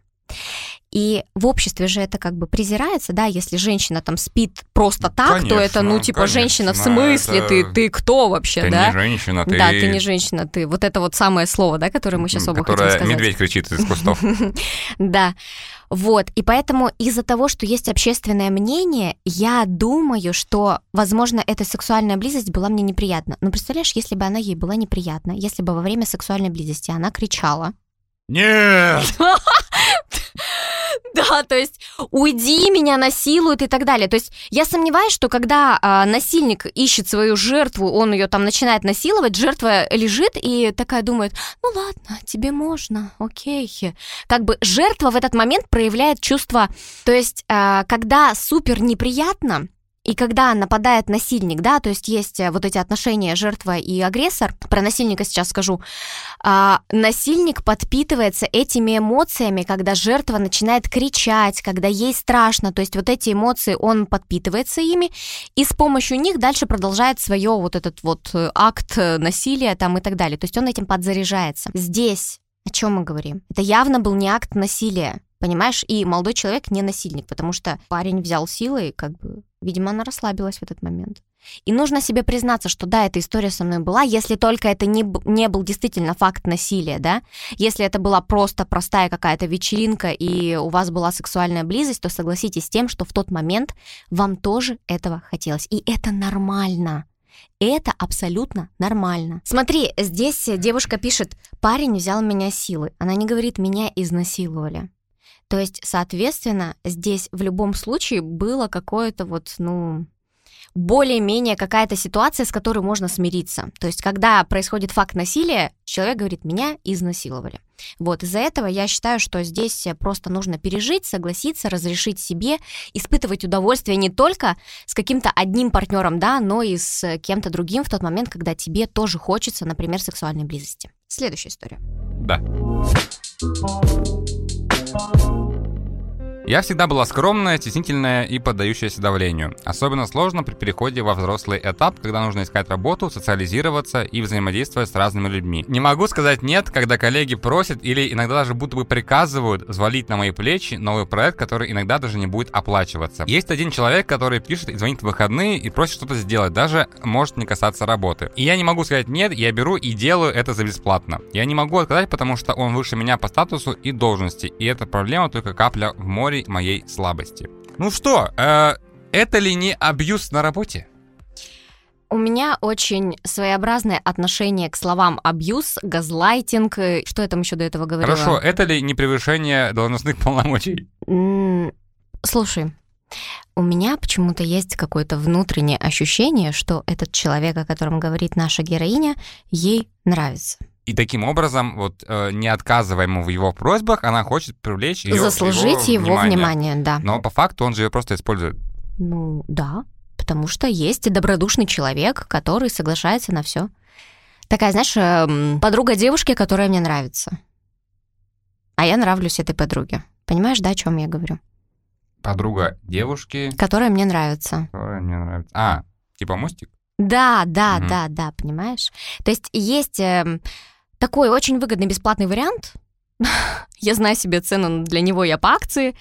И в обществе же это как бы презирается, да, если женщина там спит просто так, то это, ну, Конечно, типа, женщина, в конечно, смысле, это- ты, ты кто вообще, Ты да? не женщина, ты... Да, ты не женщина, ты. Вот это вот самое слово, да, которое мы сейчас оба которая хотим сказать. медведь кричит из кустов. [LAUGHS] Да, вот. И поэтому из-за того, что есть общественное мнение, я думаю, что, возможно, эта сексуальная близость была мне неприятна. Но представляешь, если бы она ей была неприятна, если бы во время сексуальной близости она кричала, Нет! [LAUGHS] Да, то есть уйди, меня насилуют и так далее. То есть я сомневаюсь, что когда а, насильник ищет свою жертву, он ее там начинает насиловать, жертва лежит и такая думает, ну ладно, тебе можно, окей. Как бы жертва в этот момент проявляет чувство, то есть а, когда супер неприятно, и когда нападает насильник, да, то есть есть э, вот эти отношения жертва и агрессор, про насильника сейчас скажу, а, насильник подпитывается этими эмоциями, когда жертва начинает кричать, когда ей страшно, то есть вот эти эмоции он подпитывается ими, и с помощью них дальше продолжает свое вот этот вот э, акт э, насилия там и так далее, то есть он этим подзаряжается. Здесь о чем мы говорим? Это явно был не акт насилия, понимаешь? И молодой человек не насильник, потому что парень взял силы, и как бы, видимо, она расслабилась в этот момент. И нужно себе признаться, что да, эта история со мной была, если только это не, не был действительно факт насилия, да, если это была просто простая какая-то вечеринка и у вас была сексуальная близость, то согласитесь с тем, что в тот момент вам тоже этого хотелось. И это нормально. Это абсолютно нормально. Смотри, здесь девушка пишет, парень взял меня силы. Она не говорит, меня изнасиловали. То есть, соответственно, здесь в любом случае было какое-то вот, ну, более-менее какая-то ситуация, с которой можно смириться. То есть, когда происходит факт насилия, человек говорит, меня изнасиловали. Вот, из-за этого я считаю, что здесь просто нужно пережить, согласиться, разрешить себе, испытывать удовольствие не только с каким-то одним партнером, да, но и с кем-то другим в тот момент, когда тебе тоже хочется, например, сексуальной близости. Следующая история. Да. Я всегда была скромная, стеснительная и поддающаяся давлению. Особенно сложно при переходе во взрослый этап, когда нужно искать работу, социализироваться и взаимодействовать с разными людьми. Не могу сказать нет, когда коллеги просят или иногда даже будто бы приказывают взвалить на мои плечи новый проект, который иногда даже не будет оплачиваться. Есть один человек, который пишет и звонит в выходные и просит что-то сделать, даже может не касаться работы. И я не могу сказать нет, я беру и делаю это за бесплатно. Я не могу отказать, потому что он выше меня по статусу и должности, и эта проблема только капля в море моей слабости. Ну что, э, это ли не абьюз на работе? У меня очень своеобразное отношение к словам абьюз, газлайтинг. э, Что я там еще до этого говорила? Хорошо, это ли не превышение должностных полномочий? Слушай, у меня почему-то есть какое-то внутреннее ощущение, что этот человек, о котором говорит наша героиня, ей нравится. И таким образом, вот э, не отказывая ему в его просьбах, она хочет привлечь ее, Заслужить его, внимание. внимание, да. Но по факту он же ее просто использует. Ну, да, потому что есть добродушный человек, который соглашается на все. Такая, знаешь, эм, подруга девушки, которая мне нравится. А я нравлюсь этой подруге. Понимаешь, да, о чем я говорю? Подруга девушки, Которая мне нравится. которая мне нравится. А, типа мостик? Да, да, Мгм. да, да, понимаешь? То есть есть эм, такой очень выгодный бесплатный вариант. [LAUGHS] я знаю себе цену для него, я по акции.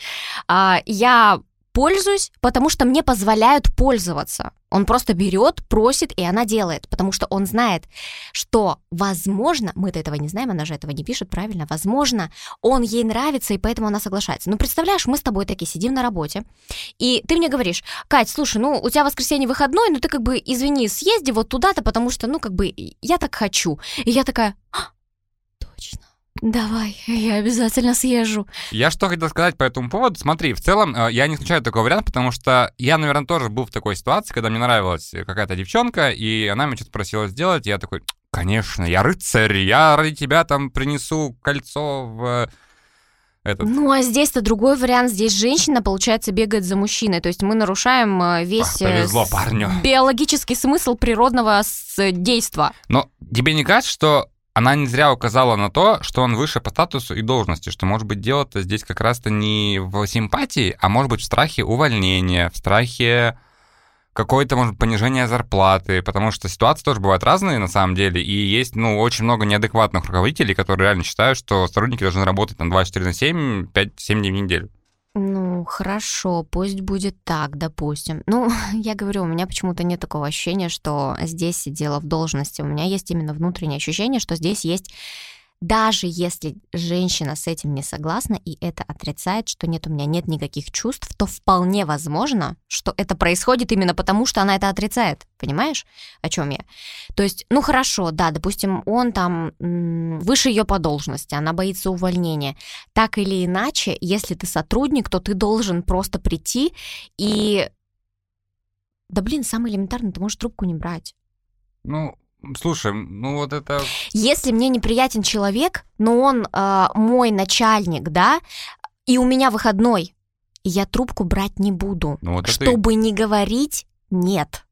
А, я пользуюсь, потому что мне позволяют пользоваться. Он просто берет, просит, и она делает, потому что он знает, что, возможно, мы-то этого не знаем, она же этого не пишет, правильно, возможно, он ей нравится, и поэтому она соглашается. Ну, представляешь, мы с тобой такие сидим на работе, и ты мне говоришь, Кать, слушай, ну, у тебя воскресенье выходной, ну, ты как бы, извини, съезди вот туда-то, потому что, ну, как бы, я так хочу. И я такая, «А, давай, я обязательно съезжу. Я что хотел сказать по этому поводу. Смотри, в целом э, я не исключаю такой вариант, потому что я, наверное, тоже был в такой ситуации, когда мне нравилась какая-то девчонка, и она меня что-то просила сделать, и я такой, конечно, я рыцарь, я ради тебя там принесу кольцо в э, этот... Ну, а здесь-то другой вариант. Здесь женщина, получается, бегает за мужчиной. То есть мы нарушаем э, весь Ах, повезло парню. биологический смысл природного действа. Но тебе не кажется, что она не зря указала на то, что он выше по статусу и должности, что, может быть, дело-то здесь как раз-то не в симпатии, а может быть в страхе увольнения, в страхе какое-то, может, понижение зарплаты, потому что ситуации тоже бывают разные на самом деле, и есть, ну, очень много неадекватных руководителей, которые реально считают, что сотрудники должны работать там 24 на 7, 5-7 дней в неделю. Ну, хорошо, пусть будет так, допустим. Ну, [LAUGHS] я говорю, у меня почему-то нет такого ощущения, что здесь дело в должности. У меня есть именно внутреннее ощущение, что здесь есть даже если женщина с этим не согласна и это отрицает, что нет, у меня нет никаких чувств, то вполне возможно, что это происходит именно потому, что она это отрицает. Понимаешь, о чем я? То есть, ну хорошо, да, допустим, он там выше ее по должности, она боится увольнения. Так или иначе, если ты сотрудник, то ты должен просто прийти и... Да блин, самое элементарное, ты можешь трубку не брать. Ну, слушай, ну вот это... Если мне неприятен человек, но он э, мой начальник, да, и у меня выходной, я трубку брать не буду. Ну, вот это Чтобы не говорить нет.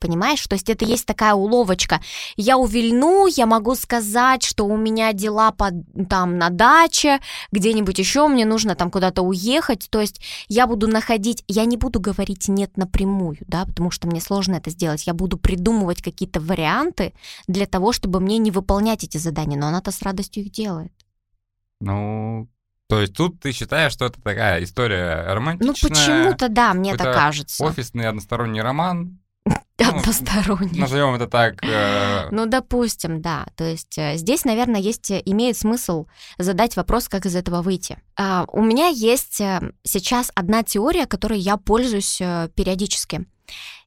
Понимаешь? То есть это есть такая уловочка. Я увильну, я могу сказать, что у меня дела под, там на даче, где-нибудь еще мне нужно там куда-то уехать. То есть я буду находить, я не буду говорить нет напрямую, да, потому что мне сложно это сделать. Я буду придумывать какие-то варианты для того, чтобы мне не выполнять эти задания, но она-то с радостью их делает. Ну, то есть тут ты считаешь, что это такая история Ну романтичная, почему-то да, мне какой-то кажется. офисный односторонний роман, [LAUGHS] Односторонний. назовем это так. э, Ну, допустим, да. То есть э, здесь, наверное, есть, э, имеет смысл задать вопрос, как из этого выйти. А, у меня есть сейчас одна теория, которой я пользуюсь периодически.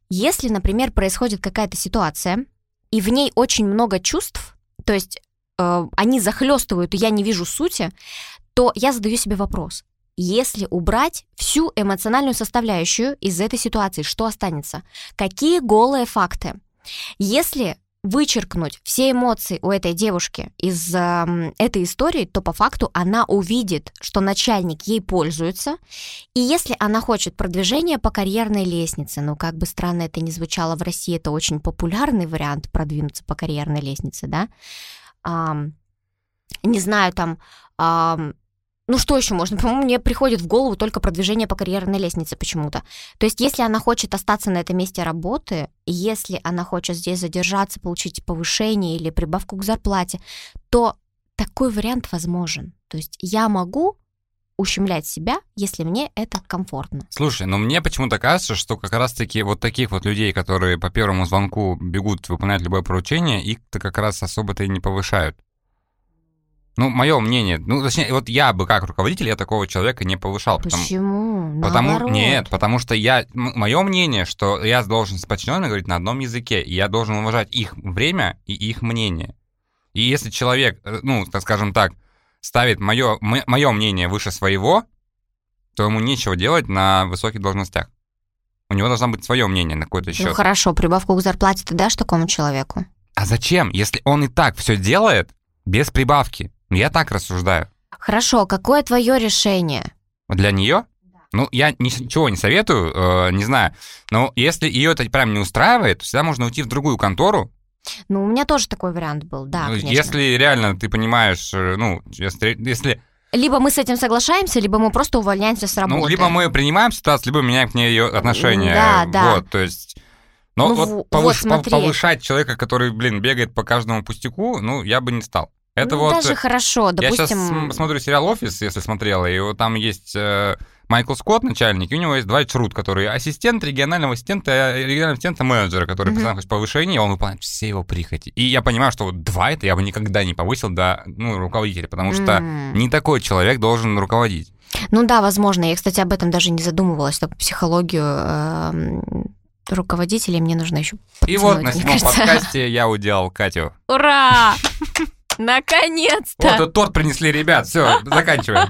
Если, например, происходит какая-то ситуация, и в ней очень много чувств, то есть э, они захлестывают, и я не вижу сути, то я задаю себе вопрос. Если убрать всю эмоциональную составляющую из этой ситуации, что останется? Какие голые факты? Если вычеркнуть все эмоции у этой девушки из эм, этой истории, то по факту она увидит, что начальник ей пользуется, и если она хочет продвижения по карьерной лестнице, ну как бы странно это ни звучало в России, это очень популярный вариант продвинуться по карьерной лестнице, да, Ам, не знаю, там, ам, ну что еще можно? По-моему, мне приходит в голову только продвижение по карьерной лестнице почему-то. То есть, если она хочет остаться на этом месте работы, если она хочет здесь задержаться, получить повышение или прибавку к зарплате, то такой вариант возможен. То есть я могу ущемлять себя, если мне это комфортно. Слушай, ну мне почему-то кажется, что как раз-таки вот таких вот людей, которые по первому звонку бегут выполнять любое поручение, их-то как раз особо-то и не повышают. Ну, мое мнение, ну, точнее, вот я бы как руководитель, я такого человека не повышал. потому- Почему? Потому, Наоборот. нет, потому что я, мое мнение, что я должен с подчиненными говорить на одном языке, и я должен уважать их время и их мнение. И если человек, э, ну, так скажем так, ставит мое, мое мнение выше своего, то ему нечего делать на высоких должностях. У него должно быть свое мнение на какой-то Ну счет. хорошо, прибавку к зарплате ты дашь такому человеку? а зачем, если он и так все делает, без прибавки. Я так рассуждаю. Хорошо, какое твое решение? Для нее? Ну, я ничего не советую, э, не знаю. Но если ее это прям не устраивает, то всегда можно уйти в другую контору. Ну, у меня тоже такой вариант был, да, Ну, конечно. Если реально ты понимаешь, э, ну, если, если Либо мы с этим соглашаемся, либо мы просто увольняемся с работы. ну, либо мы принимаем ситуацию, либо меняем к ней ее отношение. Да, да. Вот, то есть... Но Ну, вот, повыш- вот смотри. повышать человека, который, блин, бегает по каждому пустяку, ну, я бы не стал. Это Ну, вот... Даже хорошо, Я сейчас допустим... смотрю сериал «Офис», если смотрела, и вот там есть э, Майкл Скотт, начальник, и у него есть Двайт Шрут, который ассистент регионального ассистента, э, регионального ассистента менеджера, который постоянно хочет повышения, и он выполняет все его прихоти. И я понимаю, что вот Двайта я бы никогда не повысил до ну, руководителя, потому что не такой человек должен руководить. Ну да, возможно. Я, кстати, об этом даже не задумывалась. Так, психологию эм, руководителей мне нужно еще И вот на седьмом подкасте я уделал Катю. Ура! [LAUGHS] Вот Наконец-то! тут торт принесли ребят, все, заканчиваем.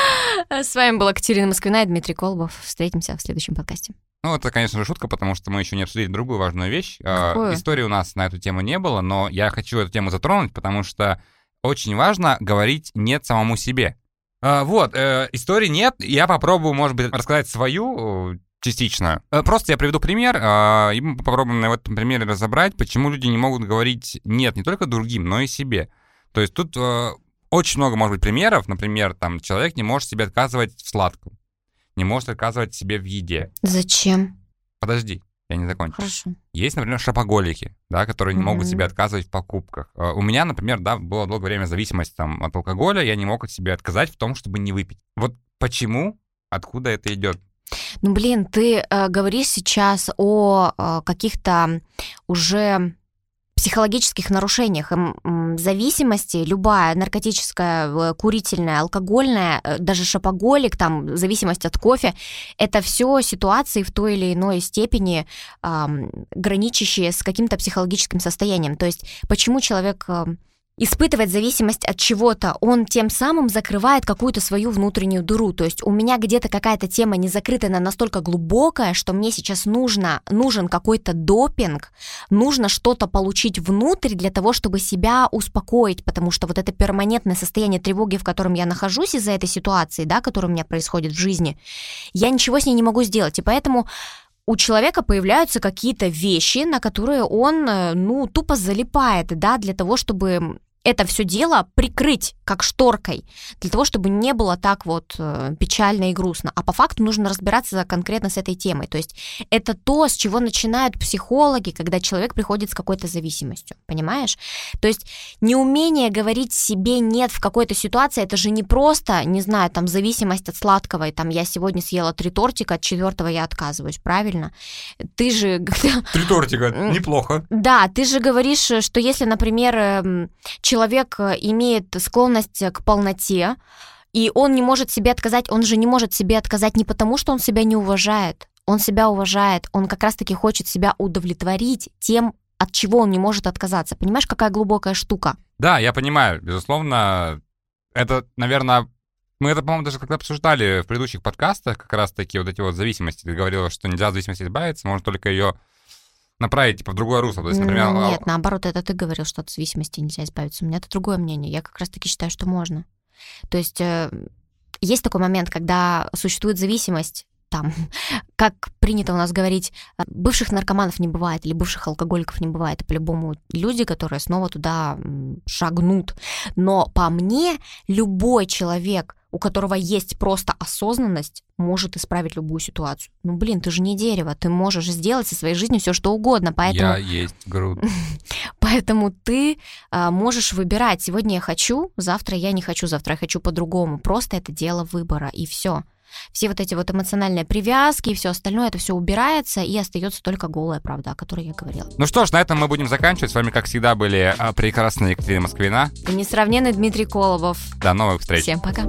[LAUGHS] С вами была Катерина Москвина и Дмитрий Колобов. Встретимся в следующем подкасте. Ну, это, конечно же, шутка, потому что мы еще не обсудили другую важную вещь. А, Какую? Истории у нас на эту тему не было, но я хочу эту тему затронуть, потому что очень важно говорить «нет» самому себе. А, Вот, э, истории нет, я попробую, может быть, рассказать свою э, частично. Э, Просто я приведу пример, а, и мы попробуем на этом примере разобрать, почему люди не могут говорить «нет» не только другим, но и себе. То есть тут э, очень много, может быть, примеров. Например, там человек не может себе отказывать в сладком, не может отказывать себе в еде. Зачем? Подожди, я не закончил. Хорошо. Есть, например, шопоголики, да, которые не могут Мгм. себе отказывать в покупках. Э, У меня, например, да, было долгое время зависимость там, от алкоголя, я не мог от себе отказать в том, чтобы не выпить. Вот почему, откуда это идет? Ну, блин, ты э, говоришь сейчас о э, каких-то уже психологических нарушениях, зависимости, любая наркотическая, э, курительная, алкогольная, э, даже шопоголик, там, зависимость от кофе, это все ситуации в той или иной степени ам, граничащие с каким-то психологическим состоянием. То есть почему человек ам, испытывает зависимость от чего-то, он тем самым закрывает какую-то свою внутреннюю дыру. То есть у меня где-то какая-то тема не закрыта, она настолько глубокая, что мне сейчас нужно, нужен какой-то допинг, нужно что-то получить внутрь для того, чтобы себя успокоить, потому что вот это перманентное состояние тревоги, в котором я нахожусь из-за этой ситуации, да, которая у меня происходит в жизни, я ничего с ней не могу сделать. И поэтому у человека появляются какие-то вещи, на которые он, э, ну, тупо залипает, да, для того, чтобы это все дело прикрыть как шторкой, для того, чтобы не было так вот э, печально и грустно. А по факту нужно разбираться конкретно с этой темой. То есть это то, с чего начинают психологи, когда человек приходит с какой-то зависимостью, понимаешь? То есть неумение говорить себе «нет» в какой-то ситуации, это же не просто, не знаю, там, зависимость от сладкого, и там я сегодня съела три тортика, от четвертого я отказываюсь, правильно? Ты же... [LAUGHS] Три тортика, неплохо. Да, ты же говоришь, что если, например, эм, человек э, имеет склонность к полноте, и он не может себе отказать, он же не может себе отказать не потому, что он себя не уважает, он себя уважает, он как раз-таки хочет себя удовлетворить тем, от чего он не может отказаться. Понимаешь, какая глубокая штука? Да, я понимаю, безусловно, это, наверное, мы это, по-моему, даже когда обсуждали в предыдущих подкастах, как раз таки вот эти вот зависимости. Ты говорила, что нельзя от зависимости избавиться, можно только ее направить типа, в другое русло. То есть, например, а- Нет, наоборот, это ты говорил, что от зависимости нельзя избавиться. У меня это другое мнение. Я как раз-таки считаю, что можно. То есть э, есть такой момент, когда существует зависимость, там, [LAUGHS] как принято у нас говорить, э, бывших наркоманов не бывает или бывших алкоголиков не бывает. По-любому люди, которые снова туда шагнут. Но по мне, любой человек, у которого есть просто осознанность, может исправить любую ситуацию. Ну, блин, ты же не дерево, ты можешь сделать со своей жизнью все, что угодно. Поэтому я есть груд. [LAUGHS] Поэтому ты а, можешь выбирать. Сегодня я хочу, завтра я не хочу, завтра я хочу по-другому. Просто это дело выбора, и все. Все вот эти вот эмоциональные привязки и все остальное, это все убирается, и остается только голая правда, о которой я говорила. Ну что ж, на этом мы будем заканчивать. С вами, как всегда, были а, прекрасные Екатерина Москвина. И несравненный Дмитрий Колобов. До новых встреч. Всем пока.